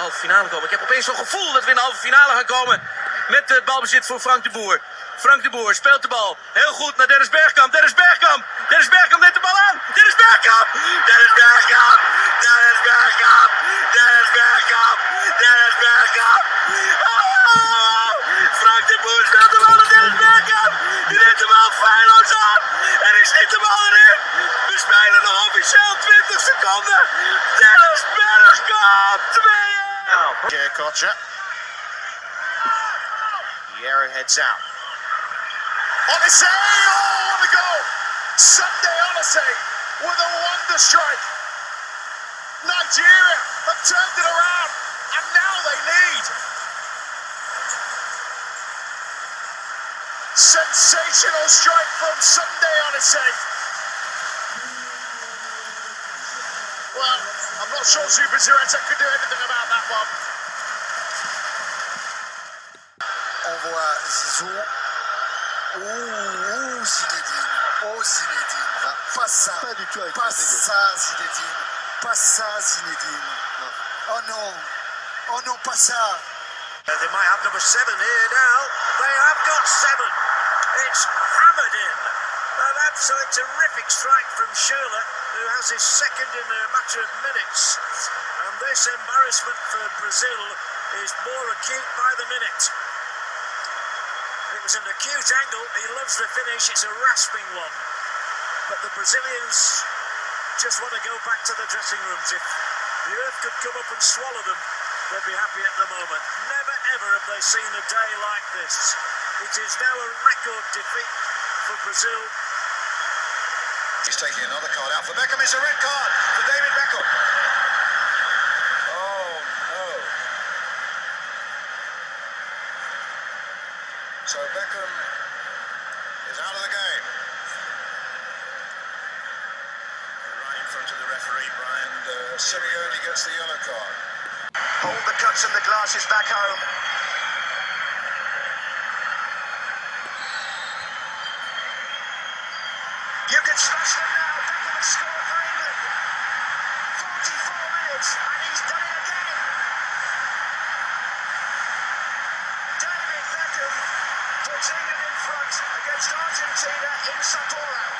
halve finale komen. Ik heb opeens zo'n gevoel dat we in de halve finale gaan komen. Met het balbezit voor Frank de Boer. Frank de Boer speelt de bal. Heel goed naar Dennis Bergkamp. Dennis Bergkamp. Dennis Bergkamp neemt de bal aan. Dennis Bergkamp. Dennis Bergkamp. Dennis Bergkamp. Dennis Bergkamp. Dennis Bergkamp. Oh! Frank de Boer speelt de bal naar Dennis Bergkamp. Die neemt de bal feilloos aan. En is niet de bal erin. We spelen nog officieel 20 seconden. Dennis Bergkamp. 2 Kocher. The arrow heads out. Oliseh! Oh, what a goal! Sunday Oliseh with a wonder strike. Nigeria have turned it around and now they lead. Sensational strike from Sunday Oliseh. Well, I'm not sure Zubizarreta could do anything about that one. On voit Zizou. Ouh, ouh, Zinedine. Oh, Zinedine. Pas ça. Pas du tout avec Pas ça, Zinedine. Pas ça, Zinedine. Oh non. Oh non, pas ça. Uh, they might have number seven here now. They have got seven. It's hammered in. An absolute terrific strike from Schürrle, who has his second in a matter of minutes. And this embarrassment for Brazil is more acute by the minute. It was an acute angle. He loves the finish. It's a rasping one. But the Brazilians just want to go back to the dressing rooms. If the earth could come up and swallow them, they'd be happy at the moment. Never ever have they seen a day like this. It is now a record defeat for Brazil. He's taking another card out for Beckham. It's a red card for David Beckham. Oh no. So Beckham is out of the game. Right in front of the referee, Brian uh, Simeone gets the yellow card. Hold the cuts and the glasses back home. You can smash them now. Beckham has scored for England. 44 minutes, and he's done it again. David Beckham puts England in front against Argentina in Sapporo.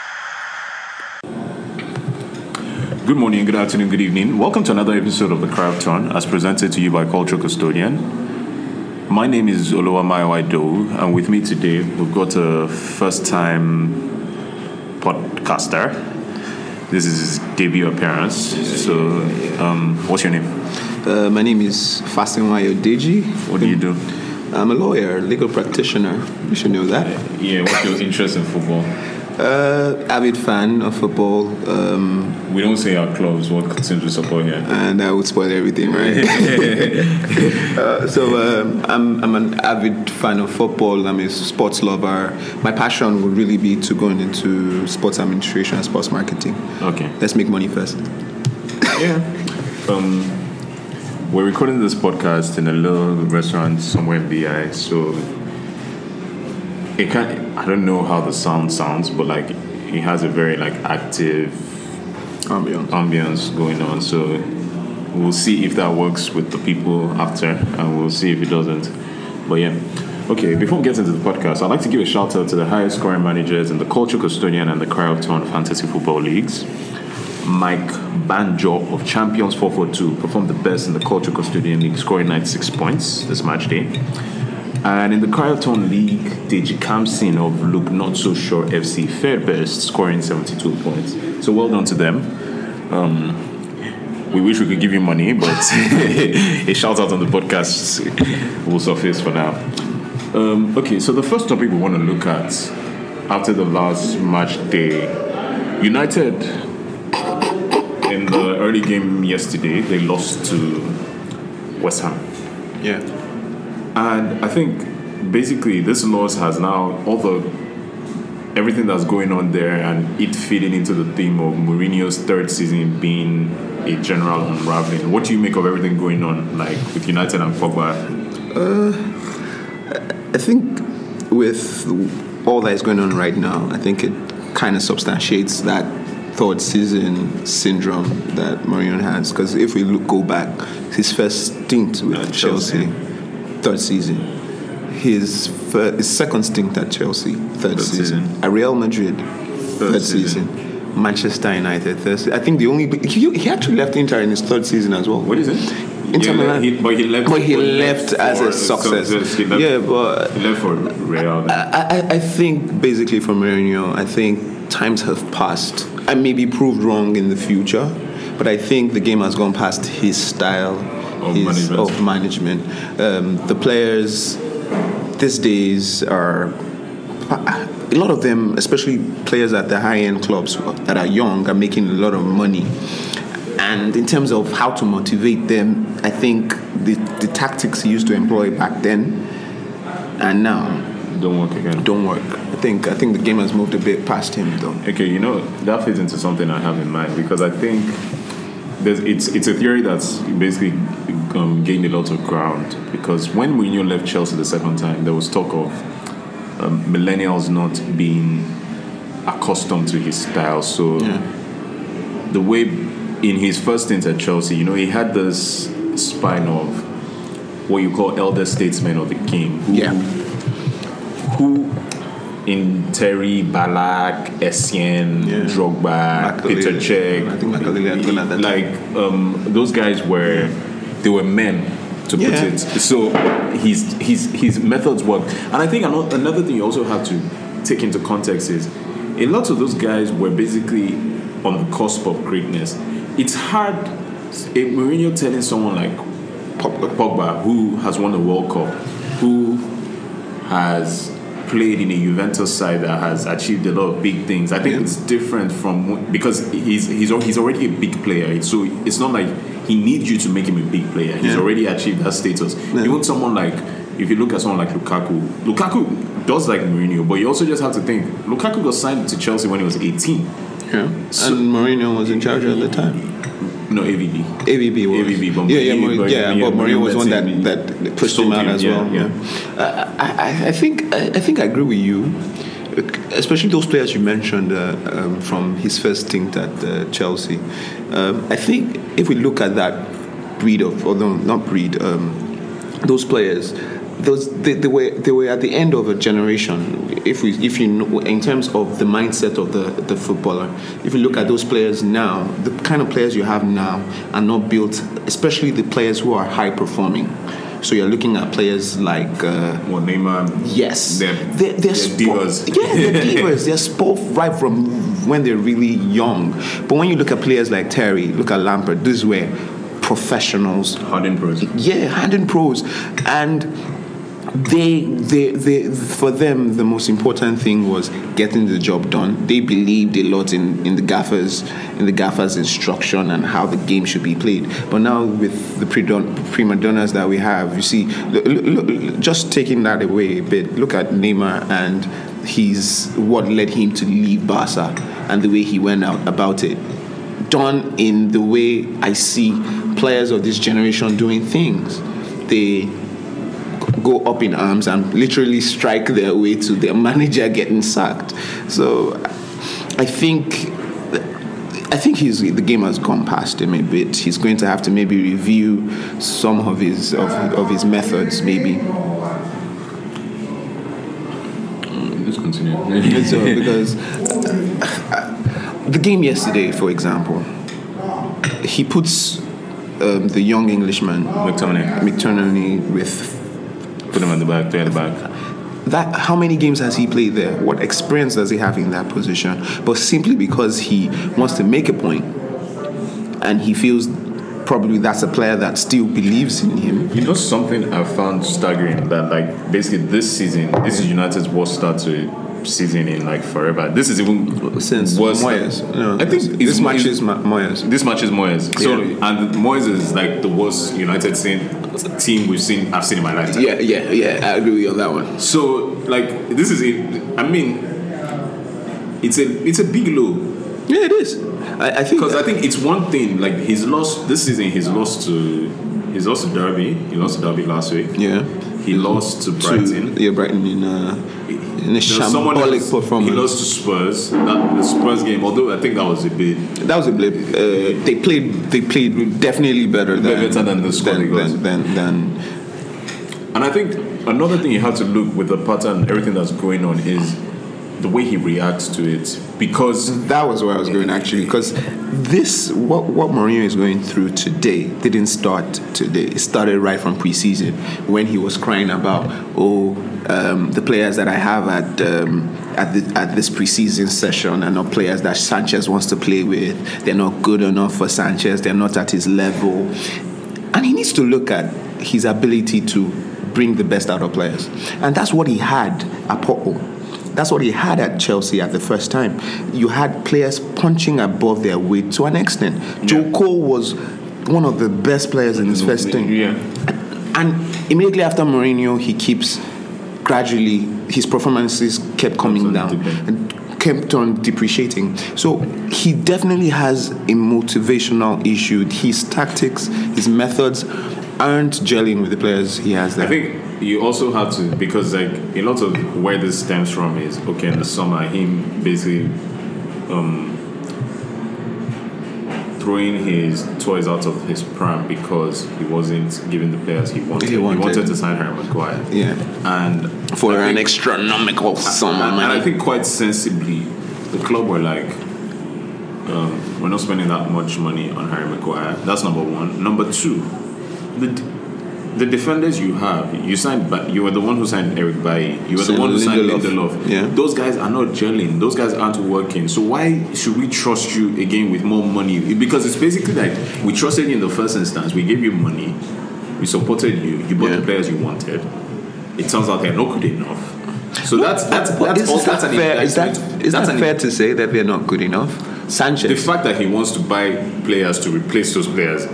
Good morning, good afternoon, good evening. Welcome to another episode of the Cruijff Turn, as presented to you by Culture Custodian. My name is Oluwamayo Aido, and with me today we've got a first-time podcaster. This is his debut appearance. So, um, what's your name? Uh, my name is Fasinwayo Deji. What do you do? I'm a lawyer, legal practitioner. You should know that. Yeah, what's your interest in football? Uh, avid fan of football, um, We don't say our clubs. What teams we support here? and that would spoil everything, right? uh, so um, I'm, I'm an avid fan of football. I'm a sports lover. My passion would really be to going into sports administration and sports marketing. Okay. Let's make money first. Yeah. Um, we're recording this podcast in a little restaurant somewhere in BI, so it can I don't know how the sound sounds, but like it has a very like active Ambiance. ambience going on. So we'll see if that works with the people after, and we'll see if it doesn't. But yeah. Okay, before we get into the podcast, I'd like to give a shout out to the highest scoring managers in the Culture Custodian and the Cruijff Turn Fantasy Football Leagues. Mike Banjo of Champions 442 performed the best in the Culture Custodian League, scoring 96 points this match day. And in the Cruijff Turn League, Deji Kamsin of Look Not So Sure FC fared best, scoring 72 points. So well done to them. Um, we wish we could give you money, but a shout out on the podcast will suffice for now. Um, okay, so the first topic we want to look at after the last match day, United in the early game yesterday, they lost to West Ham. Yeah. And I think basically this loss has now all the everything that's going on there and it feeding into the theme of Mourinho's third season being a general unraveling. What do you make of everything going on, like with United and Pogba? Uh, I think with all that is going on right now, I think it kind of substantiates that third season syndrome that Mourinho has. Because if we look, go back, his first stint with Chelsea, Chelsea. Third season. His, fir- his second stint at Chelsea, third, Third season. season. At Real Madrid, third, season. season. Manchester United, third season. I think the only he, he actually left Inter in his third season as well. What is it? Inter Yeah, Milan. he- but he left. But he but left as a success. He left, Yeah, but he left for Real. I, I, I think basically for Mourinho, I think times have passed. I may be proved wrong in the future, but I think the game has gone past his style Of his, management. of management. Um, the players these days are a lot of them, especially players at the high end clubs that are young, are making a lot of money. And in terms of how to motivate them, I think the, the tactics he used to employ back then and now Don't work again. don't work. I think I think the game has moved a bit past him though. Okay, you know that fits into something I have in mind because I think there's it's it's a theory that's basically um, gained a lot of ground because when Mourinho left Chelsea the second time, there was talk of um, millennials not being accustomed to his style. So the way in his first stint at Chelsea, you know, he had this spine of what you call elder statesmen of the game who Yeah. who in Terry, Ballack, Essien, Yeah. Drogba, Makelele. Peter Cech, I think Makelele had gone at that like um, those guys were they were men to put it. So his his his methods worked, and I think another thing you also have to take into context is a lot of those guys were basically on the cusp of greatness. It's hard. A Mourinho telling someone like Pogba. Pogba, who has won the World Cup, who has played in a Juventus side that has achieved a lot of big things. I think Yeah. it's different from because he's he's he's already a big player. So it's not like he needs you to make him a big player. He's Yeah. already achieved that status. Yeah. Even someone like if you look at someone like Lukaku, Lukaku does like Mourinho, but you also just have to think Lukaku got signed to Chelsea when he was 18. Yeah. So- and Mourinho was in charge at the time. No, AVB. AVB was. AVB, but yeah, yeah, Mourinho- Mourinho, yeah, yeah, but Mourinho was one that, that pushed him out him, as yeah, well. yeah. Uh, I, I, I think I, I think I agree with you, especially those players you mentioned uh, um, from his first stint at uh, Chelsea. Um, I think if we look at that breed of, although not breed, um, those players. Those they, they were they were at the end of a generation. If we if you know, in terms of the mindset of the the footballer, if you look at those players now, the kind of players you have now are not built, especially the players who are high performing. So you're looking at players like uh, What Neymar? Yes, They're- they're, they're spo- divas. Yeah, they're divas. they're spoiled right from when they're really young. But when you look at players like Terry, look at Lampard. These were professionals. Harden Pros. Yeah, hand in pros, and they, they, they, for them, the most important thing was getting the job done. They believed a lot in, in the gaffers, in the gaffers' instruction and how the game should be played. But now with the prima donnas that we have, you see, look, look, just taking that away a bit. Look at Neymar and he's what led him to leave Barca and the way he went out about it done in the way I see players of this generation doing things. They go up in arms and literally strike their way to their manager getting sacked. So I think I think he's the game has gone past him a bit. He's going to have to maybe review some of his of, of his methods maybe. Let's continue. so because uh, the game yesterday, for example, he puts um, the young Englishman McTominay. McTominay with Put him at the back, three at the back. that. How many games has he played there? What experience does he have in that position? But simply because he wants to make a point, and he feels probably that's a player that still believes in him. You know something I found staggering that like basically this season, this is United's worst start to season in like forever. This is even Since worse. Moyes, no, I think this match Moyes- is Moyes. This match is Moyes. So Yeah. and Moyes is like the worst United team we've seen I've seen in my lifetime. Yeah, yeah, yeah. I agree with you on that one. So like this is it. I mean it's a it's a big low Yeah, it is. I, I think because I think it's one thing like he's lost this season he's lost to he's lost to Derby he lost to Derby last week yeah. he lost to Brighton To, yeah, Brighton in uh, in a There shambolic else- performance. He lost to Spurs. That, the Spurs game, although I think that was a bit. That was a blip. Uh, they played. They played definitely better than Better than the squad than, than, than, than And I think another thing you have to look with the pattern, everything that's going on, is the way he reacts to it. Because That was where I was going actually, because this what what Mourinho is going through today didn't start today. It started right from preseason when he was crying about oh um, the players that I have at um, at the, at this preseason session are not players that Sanchez wants to play with. They're not good enough for Sanchez. They're not at his level, and he needs to look at his ability to bring the best out of players, and that's what he had at Porto. That's what he had at Chelsea at the first time. You had players punching above their weight to an extent. Joe Cole was one of the best players in his first team. Yeah. And immediately after Mourinho, he keeps gradually his performances kept coming down and kept on depreciating. So he definitely has a motivational issue. His tactics, his methods aren't gelling with the players he has there. I think you also have to because like a lot of where this stems from is okay in the summer him basically um throwing his toys out of his pram because he wasn't giving the players he wanted. He wanted. to sign Harry Maguire. Yeah. And for I an think- astronomical sum of and I think quite sensibly, the club were like, um, we're not spending that much money on Harry Maguire. That's number one. Number two, the the defenders you have, you signed, but you were the one who signed Eric Bailly. You were the Signed one who signed Lindelof. Lindelof. Yeah. Those guys are not gelling. Those guys aren't working. So why should we trust you again with more money? Because it's basically like we trusted you in the first instance. We gave you money. We supported you. You bought Yeah. the players you wanted. It turns out they're not good enough. So that's that's that's is, also that fair? Is that, That's that fair to say that they're not good enough? Sanchez. The fact that he wants to buy players to replace those players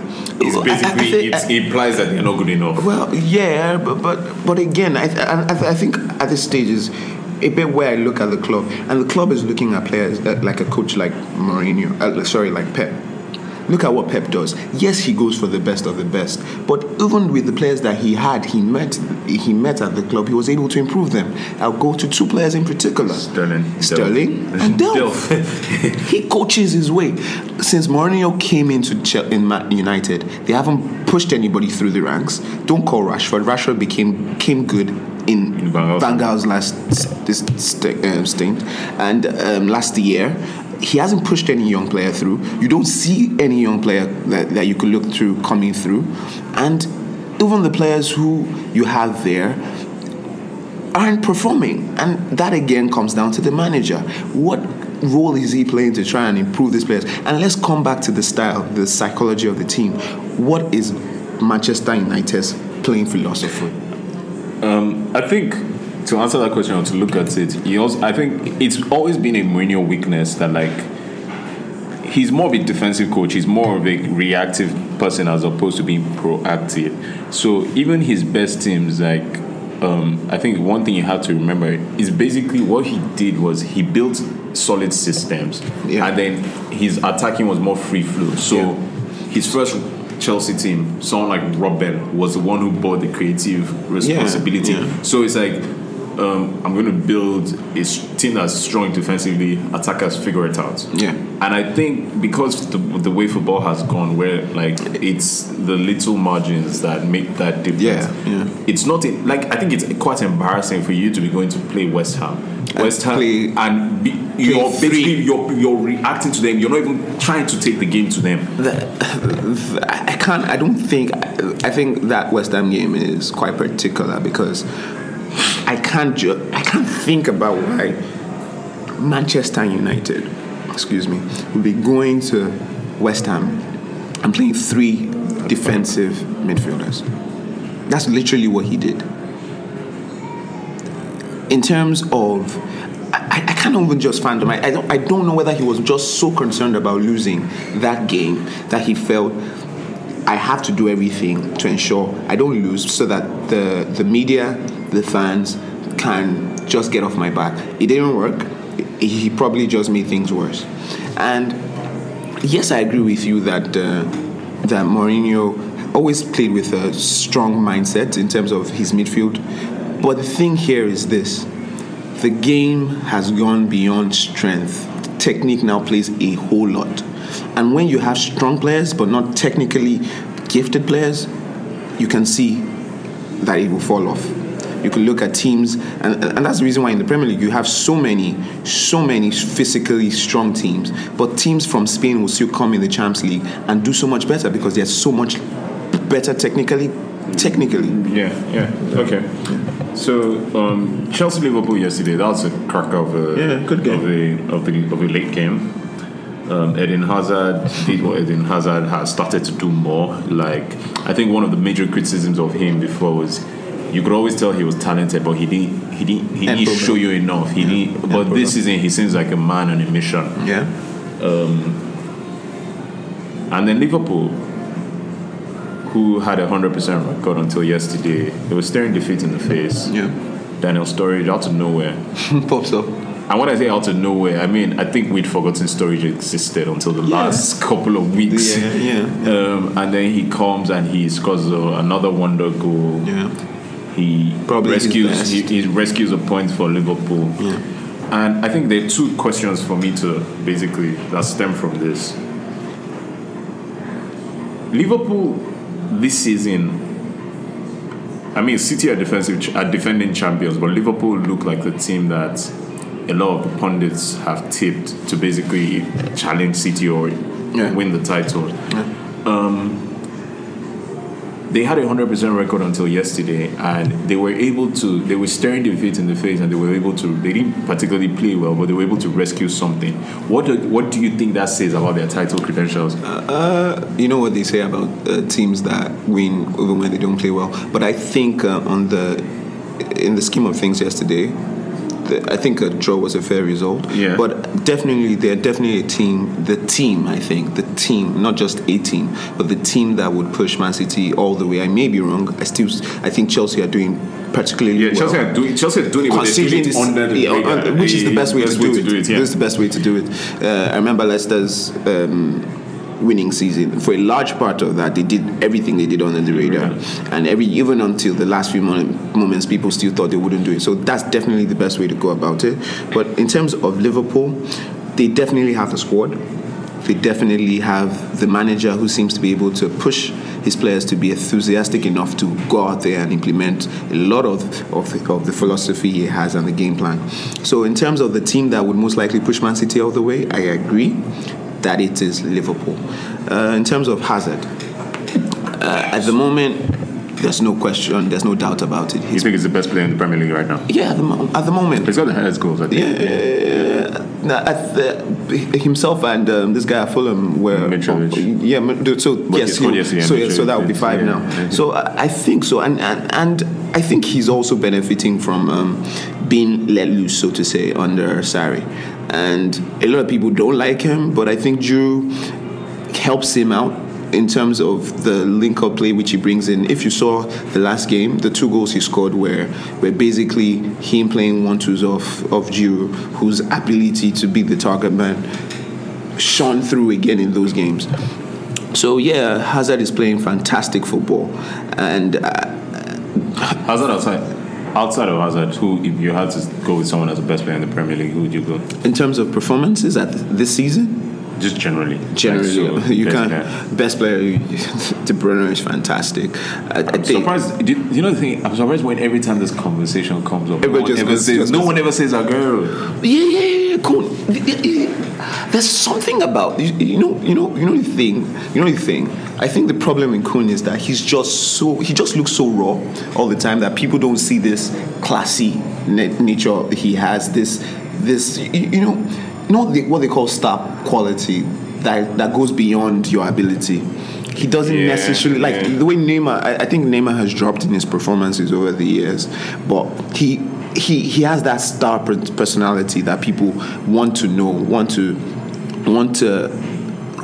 is Well, I- I basically think- it implies that they're not good enough. Well, yeah, but but, but again, I, th- I, I think at this stage is a bit where I look at the club, and the club is looking at players that, like a coach like Mourinho, uh, sorry, like Pep. Look at what Pep does. Yes, he goes for the best of the best, but even with the players that he had, he met he met at the club, he was able to improve them. I'll go to two players in particular: Sterling. Sterling Delph. and Delph. he coaches his way. Since Mourinho came into in United, they haven't pushed anybody through the ranks. Don't call Rashford. Rashford became came good in In Van Gaal's- last this st- um, stint, and um, last year. He hasn't pushed any young player through. You don't see any young player that, that you could look through coming through. And even the players who you have there aren't performing. And that again comes down to the manager. What role is he playing to try and improve these players? And let's come back to the style, the psychology of the team. What is Manchester United's playing philosophy? I think to answer that question or to look at it, he also I think it's always been a Mourinho weakness that like he's more of a defensive coach. He's more of a reactive person as opposed to being proactive. So even his best teams, like um, I think one thing you have to remember is basically what he did was he built solid systems, Yeah. and then his attacking was more free flow. So Yeah. his first Chelsea team, someone like Robben, was the one who bought the creative responsibility. yeah. So it's like um, I'm going to build a team that's strong defensively. Attackers figure it out. Yeah. And I think because the, the way football has gone, where like it's the little margins that make that difference. Yeah, yeah. It's not in, like I think it's quite embarrassing for you to be going to play West Ham. West Ham play- and be, you're basically you're, you're reacting to them. You're not even trying to take the game to them. I can't. I don't think. I think that West Ham game is quite particular because I can't. Ju- I can't think about why Manchester United, excuse me, will be going to West Ham and playing three defensive midfielders. That's literally what he did. In terms of, I, I can't even just fandom. I, I don't. I don't know whether he was just so concerned about losing that game that he felt I have to do everything to ensure I don't lose, so that the the media, the fans, can just get off my back. It didn't work. He probably just made things worse. And yes, I agree with you that uh, that Mourinho always played with a strong mindset in terms of his midfield. But the thing here is this: the game has gone beyond strength. Technique now plays a whole lot. And when you have strong players but not technically gifted players, you can see that it will fall off. You can look at teams, and, and that's the reason why in the Premier League you have so many, so many physically strong teams. But teams from Spain will still come in the Champions League and do so much better because they're so much better technically. Technically, Yeah, yeah. Okay. So um, Chelsea Liverpool yesterday. That was a crack of a Yeah, good game. of a of the of a late game. Um, Eden Hazard did what Eden Hazard has started to do more. Like I think one of the major criticisms of him before was you could always tell he was talented, but he didn't he didn't he didn't show you enough. He didn't. But this season he seems like a man on a mission. yeah. And then Liverpool, who had a hundred percent record until yesterday, they were staring defeat in the face. Yeah. Daniel Sturridge out of nowhere. Pops up. And when I say out of nowhere, I mean I think we'd forgotten Sturridge existed until the last couple of weeks. Yeah, yeah, Um, and then he comes and he scores another wonder goal. Yeah. He Probably rescues he, he rescues a point for Liverpool. Yeah. And I think there are two questions for me to basically that stem from this. Liverpool this season I mean City are defensive are defending champions, but Liverpool look like the team that a lot of the pundits have tipped to basically challenge City or Yeah. win the title. Um, they had a 100% record until yesterday and they were able to they were staring defeat in the face and they were able to they didn't particularly play well but they were able to rescue something what do, what do you think that says about their title credentials Uh, you know what they say about uh, teams that win even when they don't play well. But I think uh, on the in the scheme of things yesterday, the, I think a draw was a fair result. Yeah. But definitely, they're definitely a team. The team, I think, the team, not just a team, but the team that would push Man City all the way. I may be wrong. I still, I think Chelsea are doing particularly yeah well. Chelsea are doing Chelsea are doing it but they're doing it this, under the yeah, radar, which is the best way, to, do it. yeah. This is the best way to do it. Uh, I remember Leicester's um, winning season. For a large part of that, they did everything they did under the radar, and every even until the last few moments, people still thought they wouldn't do it. So that's definitely the best way to go about it. But in terms of Liverpool, they definitely have the squad. They definitely have the manager who seems to be able to push his players to be enthusiastic enough to go out there and implement a lot of, of, the, of the philosophy he has and the game plan. So, in terms of the team that would most likely push Man City all the way, I agree that it is Liverpool. Uh, in terms of Hazard, uh, at the moment, there's no question, there's no doubt about it. you He's, think he's the best player in the Premier League right now yeah, at the, mo- at the moment. he's got the highest goals I think Yeah, nah, I th- himself and um, this guy at Fulham were Mitrovic. yeah. mi- So yes, he- yesterday, so yeah, so that would be five yeah, now. yeah. So I, I think so, and, and and I think he's also benefiting from um, being let loose, so to say, under Sarri. And a lot of people don't like him, but I think Giroud helps him out in terms of the link up play which he brings in. If you saw the last game, the two goals he scored were were basically him playing one twos off of Giroud, whose ability to be the target man shone through again in those games. So yeah, Hazard is playing fantastic football, and uh, Hazard outside outside of Hazard who if you had to go with someone as the best player in the Premier League who would you go? In terms of performances at this season, just generally generally Like, so, you best can't. player. Best player, De Bruyne is fantastic. I, I think, surprised. Did, you know the thing? I'm surprised when every time this conversation comes up, no Everybody one, just ever goes- says, just no one ever says Aguero. Yeah, yeah, yeah, yeah, cool. There's something about you, you know, you know, you know the thing. You know the thing. I think the problem in Kun is that he's just so he just looks so raw all the time that people don't see this classy nature he has. This, this, you, you know, you know the, what they call star quality that that goes beyond your ability. He doesn't Yeah, necessarily like yeah. the way Neymar. I, I think Neymar has dropped in his performances over the years, but he he he has that star personality that people want to know, want to want to.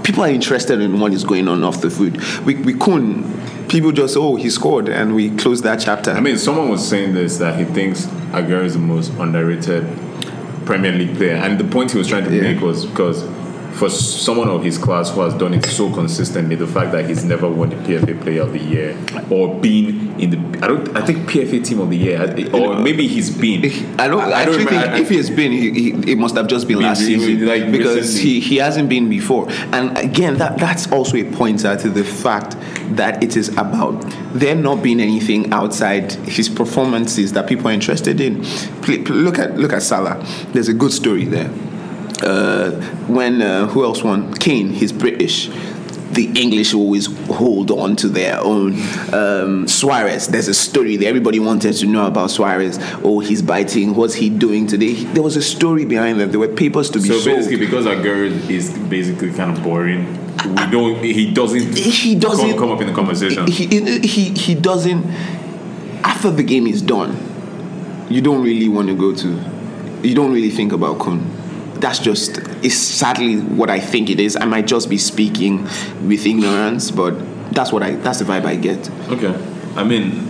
People are interested in what is going on off the field. We we couldn't. People just oh he scored and we close that chapter. I mean, someone was saying this that he thinks Aguero is the most underrated Premier League player, and the point he was trying to Yeah. make was because for someone of his class who has done it so consistently, the fact that he's never won the PFA Player of the Year or been in the I don't. I think PFA Team of the Year, or maybe he's been. I don't. I, actually remember- think I- if he has been, he, he, it must have just been Been last season like because recently. he, he hasn't been before. And again, that that's also a pointer to the fact that it is about there not being anything outside his performances that people are interested in. Look at look at Salah. There's a good story there. Uh, when uh, who else won? Kane. He's British. The English always hold on to their own. Um, Suarez, there's a story there. Everybody wanted to know about Suarez. Oh, he's biting. What's he doing today? There was a story behind them. There were papers to be So sold. basically, because Aguero is basically kind of boring, we don't. He doesn't. he doesn't come, come up in the conversation. He, he he doesn't. After the game is done, you don't really want to go to. You don't really think about Kun. That's just. It's sadly what I think it is. I might just be speaking with ignorance, but that's what I. That's the vibe I get. Okay. I mean,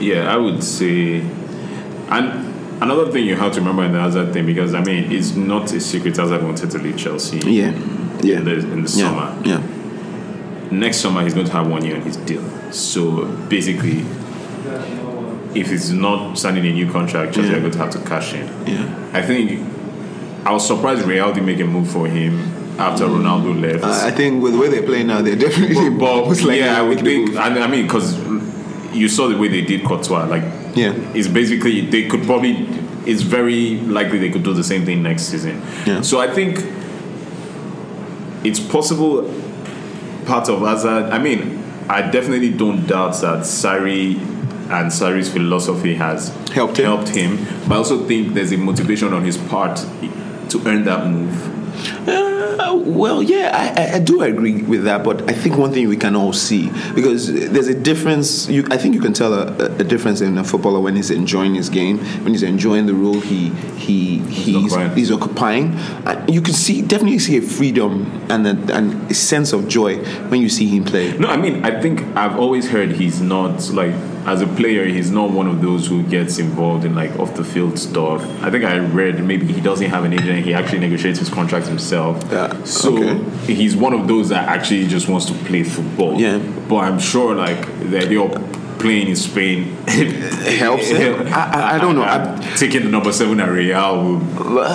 yeah, I would say, and another thing you have to remember in the Hazard thing because I mean, it's not a secret Hazard wanted to leave Chelsea. Yeah, yeah. In the, in the yeah. summer. Yeah. Next summer, he's going to have one year on his deal. So basically, if he's not signing a new contract, Chelsea Yeah. are going to have to cash in. Yeah. I think I was surprised Real didn't make a move for him after Ronaldo left. Uh, I think with the way they play now, they're definitely most likely yeah, I would think. I mean, because you saw the way they did Courtois. Like, Yeah. it's basically they could probably. It's very likely they could do the same thing next season. Yeah. So I think it's possible. Part of Hazard. I mean, I definitely don't doubt that Sarri and Sarri's philosophy has Helped him. Helped him. But I also think there's a motivation on his part to earn that move. Uh, well, yeah, I, I, do agree with that, but I think one thing we can all see because there's a difference. You, I think you can tell a, a difference in a footballer when he's enjoying his game, when he's enjoying the role he he he's occupying. he's occupying. And you can see definitely see a freedom and a, and a sense of joy when you see him play. No, I mean, I think I've always heard he's not like as a player, he's not one of those who gets involved in like off the field stuff. I think I read maybe he doesn't have an agent; he actually negotiates his contracts himself. Yeah, So okay. he's one of those that actually just wants to play football. Yeah. But I'm sure like the idea of playing in Spain helps him. I- I- I don't know. And taking the number seven at Real will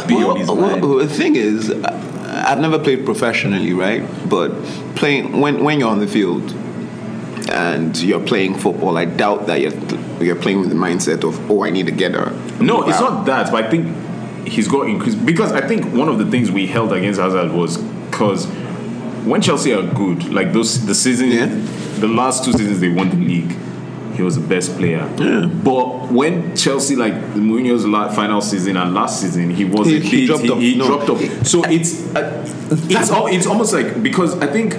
be Well, on his well, the thing is, I- I've never played professionally, right? But playing when when you're on the field and you're playing football, I doubt that you're you're playing with the mindset of oh, I need to get her. No, it's not that, but I think he's got increased because I think one of the things we held against Hazard was because when Chelsea are good, like those the season, Yeah. the last two seasons they won the league, he was the best player. Yeah. But when Chelsea like Mourinho's la- final season and last season, he was He- a he dropped he, off. he No. dropped off. So it's uh, it's al- it's almost like because I think.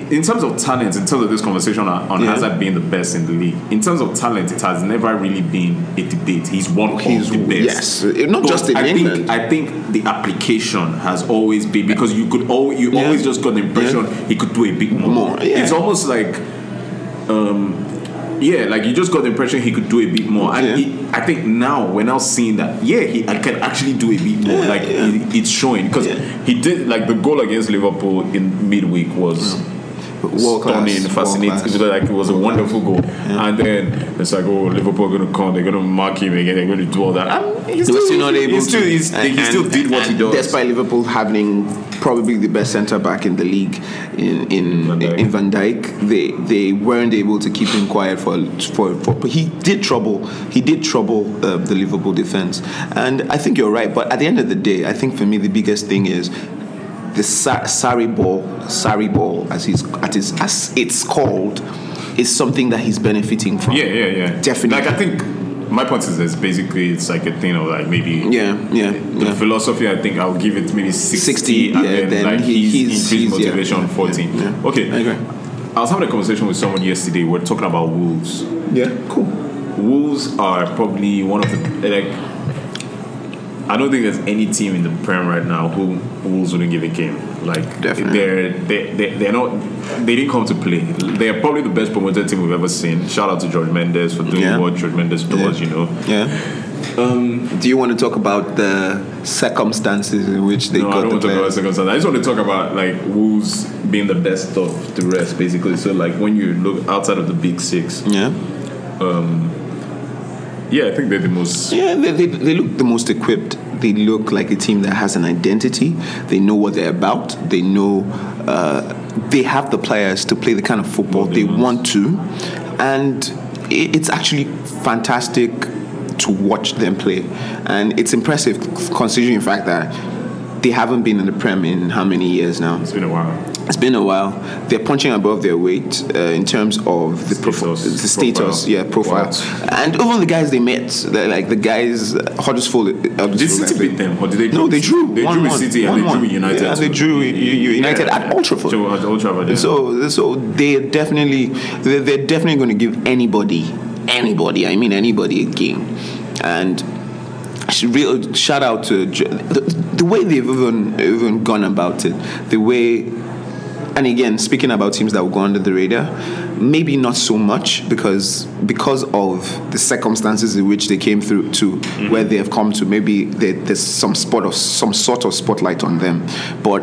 In terms of talent, in terms of this conversation on, Yeah. Hazard being the best in the league, in terms of talent, it has never really been a debate. He's one He's- of the best. yes, not But just in I England. Think, I think the application has always been because you could al- you Yeah. always just got the impression he could do a bit more. More, yeah. It's almost like, um, yeah, like you just got the impression he could do a bit more. And Yeah. he- I think now we're now seeing that yeah he I can actually do a bit more. Yeah, like yeah. it- it's showing because Yeah. he did like the goal against Liverpool in midweek was Class, stunning, world fascinating. class. It was like it was a wonderful goal, and then it's like, oh, Liverpool are going to come, they're going to mark him again, they're going to do all that. And he's were still not able he's still, to. he's, he And- still did what he and does. Despite Liverpool having probably the best centre back in the league in in Van Dijk. in Van Dijk, they they weren't able to keep him quiet for for, for but he did trouble he did trouble uh, the Liverpool defense, and I think you're right. But at the end of the day, I think for me the biggest thing is the Sa- Sarri ball, Sarri ball, as he's at his, as it's called, is something that he's benefiting from. yeah, yeah, yeah. Definitely. Like I think my point is this: basically, it's like a thing of like maybe yeah, yeah. the yeah. philosophy. I think I'll give it maybe 60, 60, and yeah, then, then like he- he's, he's- motivation yeah, 14. yeah. Okay, I agree. I was having a conversation with someone yesterday. We're talking about Wolves. Yeah, cool. Wolves are probably one of the like. I don't think there's any team in the Prem right now who Wolves wouldn't give a game. Like Definitely. they're they, they they're not they didn't come to play. They're probably the best promoted team we've ever seen. Shout out to George Mendes for doing Yeah. what George Mendes does. Yeah. You know. Yeah. Um, Do you want to talk about the circumstances in which they No, I don't want to talk about circumstances. I just want to talk about like Wolves being the best of the rest, basically. So like when you look outside of the big six, Yeah. Um, yeah, I think they're the most. Yeah, they, they, they look the most equipped. They look like a team that has an identity. They know what they're about. They know uh, they have the players to play the kind of football they they want. to, and i- it's actually fantastic to watch them play. And it's impressive considering the fact that they haven't been in the Prem in how many years now? It's been a while. It's been a while. They're punching above their weight uh, in terms of the Status, the status, profile. yeah, profile, What? and even the guys they met, like the guys Huddersfield. Did Huddersfield City beat them, or did they? No, they drew. They one, drew with one, City and they drew one. with United. Yeah, and they drew with U- U- United at Old Trafford. So at Old Trafford. Yeah. So, so they're definitely they're, they're definitely going to give anybody, anybody, I mean anybody, a game, and real shout out to the, the way they've even even gone about it, the way, and again speaking about teams that will go under the radar, maybe not so much because because of the circumstances in which they came through to where mm-hmm. they have come to, maybe there, there's some spot of some sort of spotlight on them, but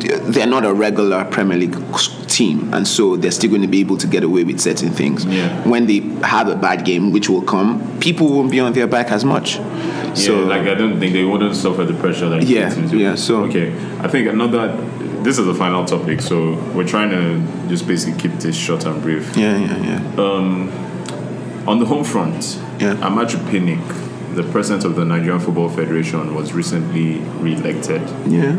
they're not a regular Premier League team, and so they're still going to be able to get away with certain things. Yeah. When they have a bad game, which will come, people won't be on their back as much. Yeah, so like I don't think they wouldn't suffer the pressure that Yeah, yeah, so- okay, I think another. This is the final topic, so we're trying to just basically keep this short and brief. yeah, yeah, yeah. Um, on the home front, Yeah. Amaju Pinnick, the president of the Nigerian Football Federation, was recently re-elected. yeah.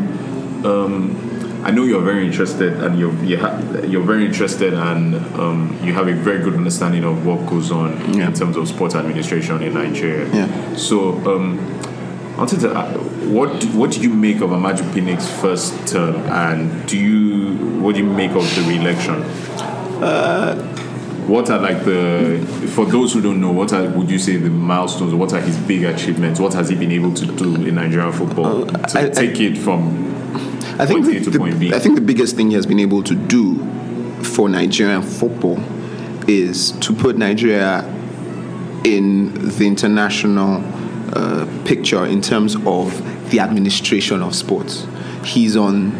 I know you're very interested, and you're you ha- you're very interested, and um, you have a very good understanding of what goes on Yeah. in terms of sports administration in Nigeria. Yeah. So, um, I wanted to, uh, what what do you make of Amaju Pinnick's first term, and do you what do you make of the re-election? Uh, what are like the for those who don't know what are would you say the milestones what are his big achievements what has he been able to do in Nigerian football to Uh, I- I- take it from I think the, the, I think the biggest thing he has been able to do for Nigerian football is to put Nigeria in the international uh, picture in terms of the administration of sports. He's on.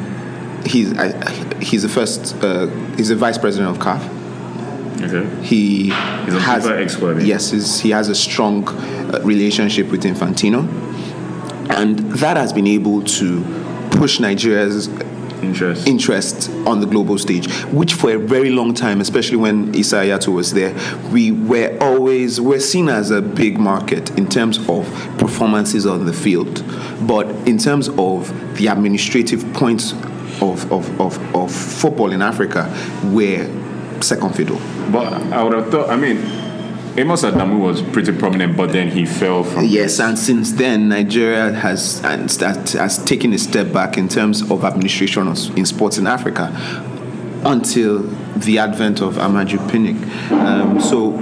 He's I, he's the first. Uh, he's the vice president of CAF. okay He He's a has expert, yes, he's, he has a strong uh, relationship with Infantino, and that has been able to push Nigeria's interest interest on the global stage, which for a very long time, especially when Issa Hayatou was there, we were always we're seen as a big market in terms of performances on the field, but in terms of the administrative points of of, of, of football in Africa, we're second fiddle. but I would have thought I mean Amos Adamu was pretty prominent but then he fell from Yes, and since then, Nigeria has and that has taken a step back in terms of administration in sports in Africa until the advent of Amaju Pinnick. Um, so,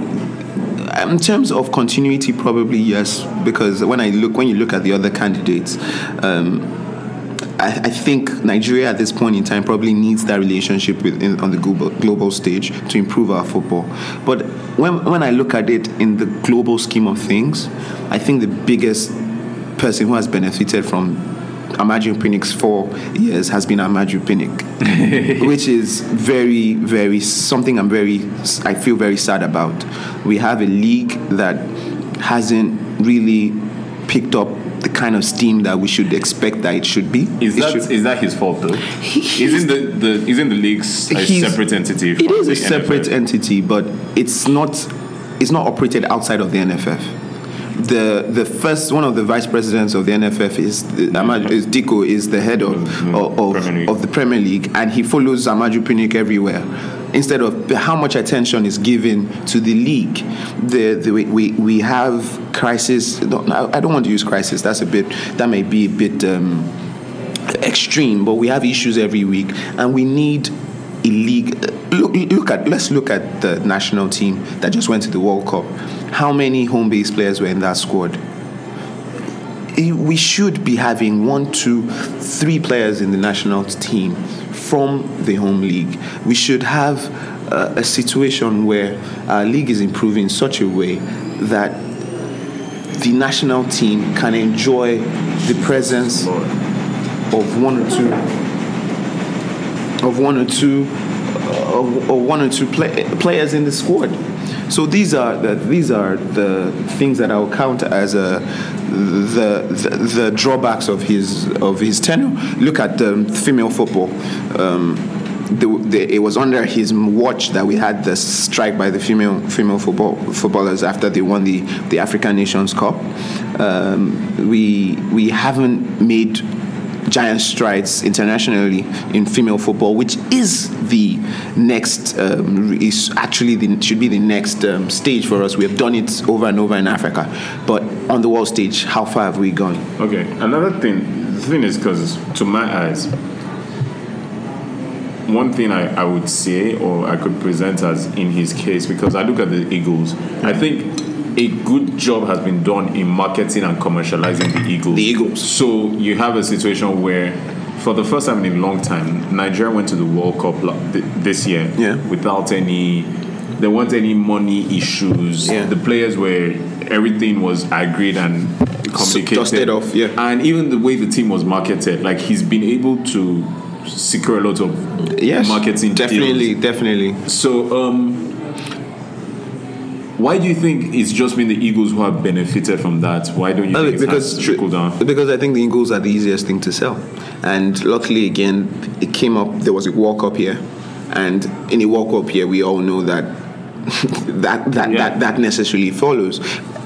in terms of continuity, probably yes, because when I look when you look at the other candidates. Um, I, I think Nigeria at this point in time probably needs that relationship with in, on the global global stage to improve our football. But when when I look at it in the global scheme of things, I think the biggest person who has benefited from Amaju Pinnick's four years has been Amaju Pinnick, which is very very something I'm very I feel very sad about. We have a league that hasn't really picked up the kind of steam that we should expect that it should be. is It that should- is that his fault though isn't the, the isn't the league's a separate entity It is a separate NFF? entity, but it's not it's not operated outside of the NFF. The the first one of the vice presidents of the NFF is Amaju, is Dikko is the head of Mm-hmm. of, of, of the Premier League, and he follows Amaju Pinnick everywhere. Instead of how much attention is given to the league, the, the we, we have crisis. I don't want to use crisis. That's a bit that may be a bit. Um, extreme, but we have issues every week, and we need a league. Look, look at let's look at the national team that just went to the World Cup. How many home-based players were in that squad? We should be having one, two, three players in the national team from the home league. We should have uh, a situation where our league is improving in such a way that the national team can enjoy the presence of one or two of one or two uh, of one or two play, players in the squad. So these are the these are the things that I'll count as a the, the the drawbacks of his of his tenure. Look at the female football. Um, the, the, it was under his watch that we had the strike by the female female football footballers after they won the, the African Nations Cup. Um, we we haven't made giant strides internationally in female football, which is the next um, is actually the, should be the next um, stage for us. We have done it over and over in Africa, but on the world stage, how far have we gone? Okay, another thing. The thing is, because to my eyes, one thing I, I would say or I could present as in his case, because I look at the Eagles, I think a good job has been done in marketing and commercializing the Eagles. The Eagles. So you have a situation where, for the first time in a long time, Nigeria went to the World Cup this year Yeah. without any. There weren't any money issues. Yeah. The players were everything was agreed and communicated. dusted off, yeah. And even the way the team was marketed, like he's been able to secure a lot of Yes, marketing definitely, deals. definitely. So, um, why do you think it's just been the Eagles who have benefited from that? Why don't you No, think because, it's trickled down? Because I think the Eagles are the easiest thing to sell, and luckily again, it came up. There was a World Cup year, and in a World Cup year, we all know that that that, Yeah. that that necessarily follows,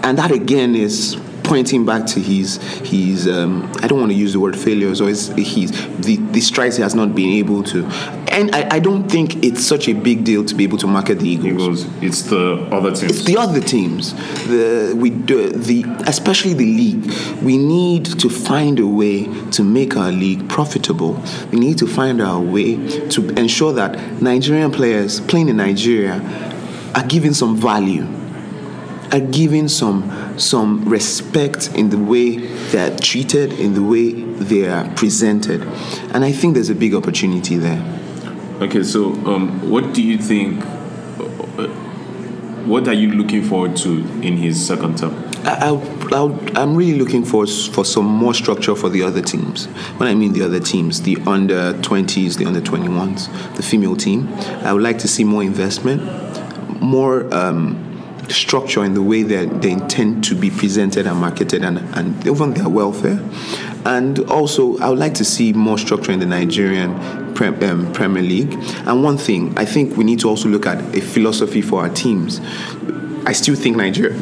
and that again is pointing back to his his um, I don't want to use the word failures or his, his the, the strides he has not been able to and I, I don't think it's such a big deal to be able to market the Eagles. Eagles, it's the other teams. It's the other teams, the we do, the especially the league. We need to find a way to make our league profitable. We need to find our way to ensure that Nigerian players playing in Nigeria are given some value, are given some some respect in the way they're treated, in the way they are presented, and I think there's a big opportunity there. okay, so um, what do you think? uh, What are you looking forward to in his second term? I, I, I, I'm really looking for for some more structure for the other teams. When I mean the other teams, the under 20s, the under 21s, the female team, I would like to see more investment, more um, structure in the way that they intend to be presented and marketed, and, and even their welfare. And also, I would like to see more structure in the Nigerian um, Premier League. And one thing, I think we need to also look at a philosophy for our teams. I still think Nigeria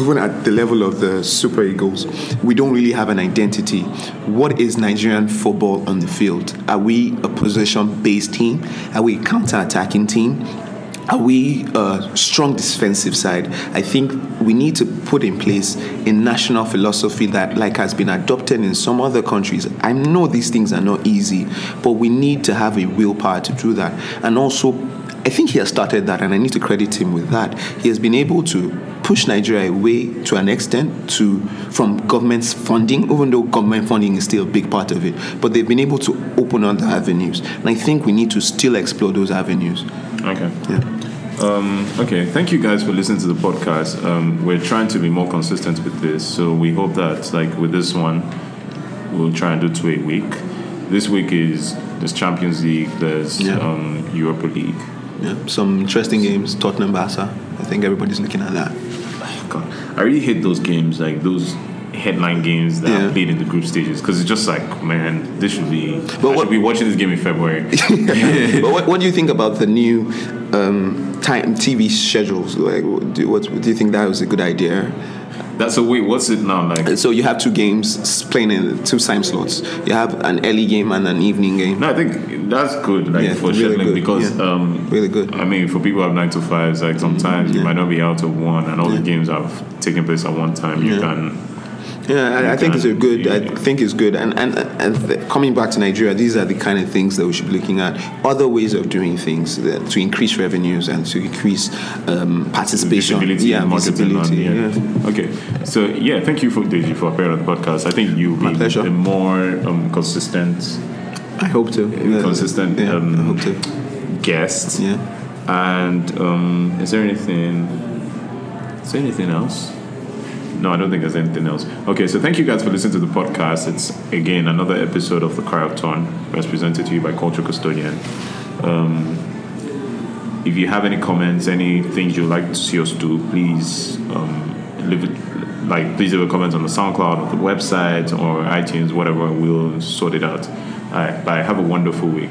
even at the level of the Super Eagles, we don't really have an identity. What is Nigerian football on the field? Are we a possession based team? Are we a counter attacking team? Are we a strong defensive side? I think we need to put in place a national philosophy that, like, has been adopted in some other countries. I know these things are not easy, but we need to have a willpower to do that. And also, I think he has started that, and I need to credit him with that. He has been able to push Nigeria away to an extent to from government's funding, even though government funding is still a big part of it. But they've been able to open other avenues, and I think we need to still explore those avenues. Okay. Yeah. Um, okay, thank you guys for listening to the podcast. Um, we're trying to be more consistent with this, so we hope that, like with this one, we'll try and do two a week. This week is there's Champions League, there's Yeah. um, Europa League. Yeah, some interesting games. Tottenham, Barca. I think everybody's looking at that. God, I really hate those games, like those headline games that Yeah. are played in the group stages, because it's just like, man, this should be. But I what- should be watching this game in February. but what, what do you think about the new um, time TV schedules? Like, what do, what, do you think that was a good idea? That's a wait. What's it now like? So you have two games playing in two time slots. You have an early game and an evening game. No, I think that's good, like Yeah, for really scheduling good, because yeah. um, Really good. I mean, for people who have nine to fives, like sometimes you yeah. might not be out of one, and all the games have taken place at one time. You can. Yeah, I, I think it's a good. I think it's good. And and and th- coming back to Nigeria, these are the kind of things that we should be looking at. Other ways of doing things that, to increase revenues and to increase um, participation. Visibility, yeah, marketing, and- visibility. yeah. yeah. Okay, so yeah, thank you for Deji for appearing on the podcast. I think you'll My be pleasure. a more um, consistent I hope to. Yeah, consistent, Yeah, um, I hope to. guest. Yeah. And um, is there anything? Is there anything else? No, I don't think there's anything else. Okay, so thank you guys for listening to the podcast. It's again another episode of the Cruijff Turn, that's presented to you by Culture Custodian. Um, if you have any comments, any things you'd like to see us do, please um, leave it. Like, please leave a comment on the SoundCloud, or the website, or iTunes, whatever. We'll sort it out. All right. Bye. Have a wonderful week.